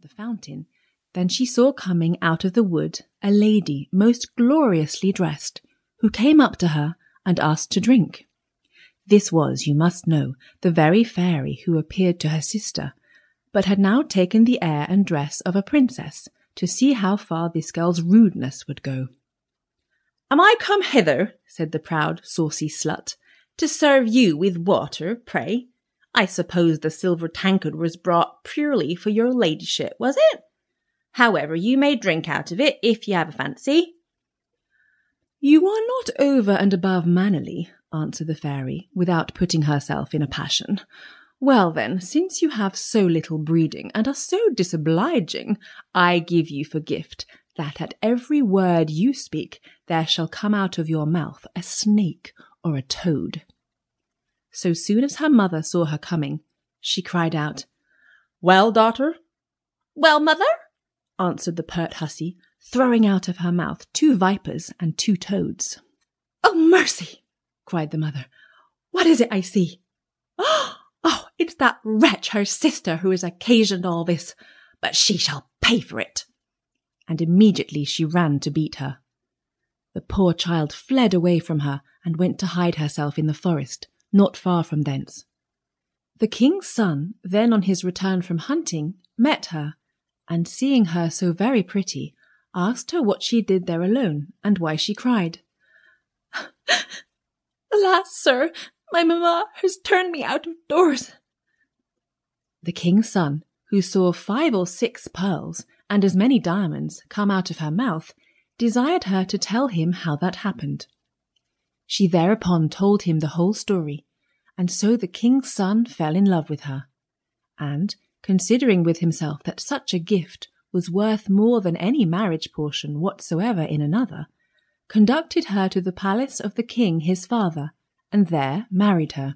at the fountain than she saw coming out of the wood a lady most gloriously dressed, who came up to her and asked to drink. This was, you must know, the very fairy who appeared to her sister, but had now taken the air and dress of a princess to see how far this girl's rudeness would go. Am I come hither, said the proud, saucy slut, to serve you with water, pray? I suppose the silver tankard was brought purely for your ladyship, was it? However, you may drink out of it if you have a fancy. You are not over and above mannerly, answered the fairy, without putting herself in a passion. Well, then, since you have so little breeding and are so disobliging, I give you for gift that at every word you speak there shall come out of your mouth a snake or a toad. So soon as her mother saw her coming, she cried out, Well, daughter? Well, mother? answered the pert hussy, throwing out of her mouth two vipers and two toads. Oh, mercy! cried the mother. What is it I see? Oh, it's that wretch, her sister, who has occasioned all this, but she shall pay for it. And immediately she ran to beat her. The poor child fled away from her and went to hide herself in the forest, not far from thence. The king's son, then on his return from hunting, met her, and seeing her so very pretty, asked her what she did there alone, and why she cried. Alas, sir, my mamma has turned me out of doors. The king's son, who saw five or six pearls and as many diamonds come out of her mouth, desired her to tell him how that happened. She thereupon told him the whole story, and so the king's son fell in love with her, and, considering with himself that such a gift was worth more than any marriage portion whatsoever in another, conducted her to the palace of the king his father, and there married her.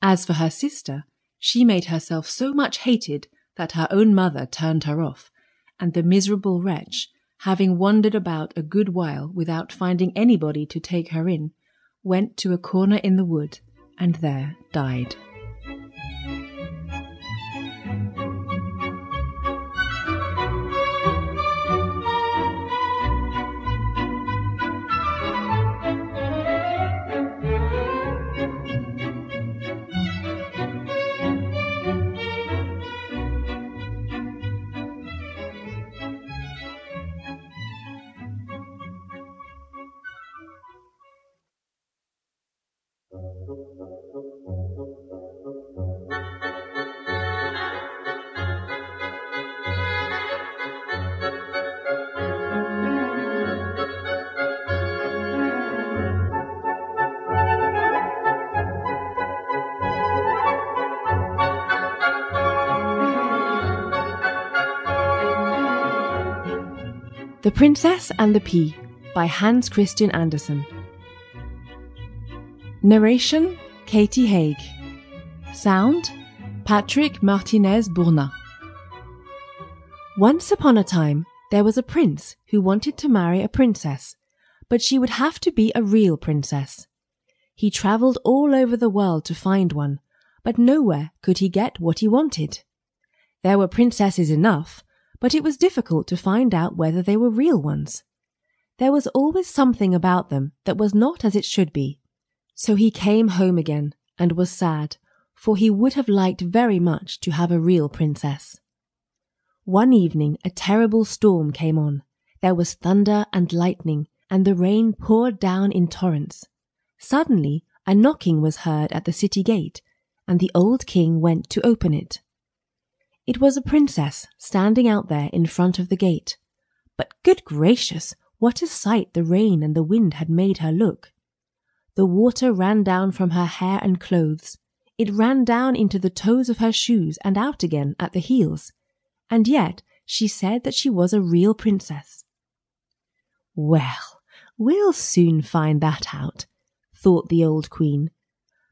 As for her sister, she made herself so much hated that her own mother turned her off, and the miserable wretch, having wandered about a good while without finding anybody to take her in, went to a corner in the wood, and there died. The Princess and the Pea by Hans Christian Andersen. Narration Katie Haigh. Sound Patrick Martinez Bourna. Once upon a time, there was a prince who wanted to marry a princess, but she would have to be a real princess. He travelled all over the world to find one, but nowhere could he get what he wanted. There were princesses enough, but it was difficult to find out whether they were real ones. There was always something about them that was not as it should be. So he came home again and was sad, for he would have liked very much to have a real princess. One evening a terrible storm came on. There was thunder and lightning, and the rain poured down in torrents. Suddenly a knocking was heard at the city gate, and the old king went to open it. It was a princess standing out there in front of the gate. But good gracious, what a sight the rain and the wind had made her look. The water ran down from her hair and clothes. It ran down into the toes of her shoes and out again at the heels. And yet she said that she was a real princess. Well, we'll soon find that out, thought the old queen.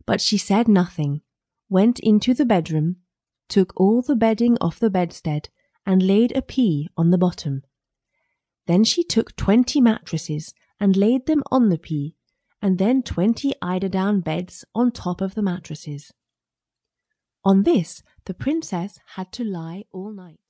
But she said nothing, went into the bedroom, took all the bedding off the bedstead, and laid a pea on the bottom. Then she took twenty mattresses and laid them on the pea, and then twenty eiderdown beds on top of the mattresses. On this the princess had to lie all night.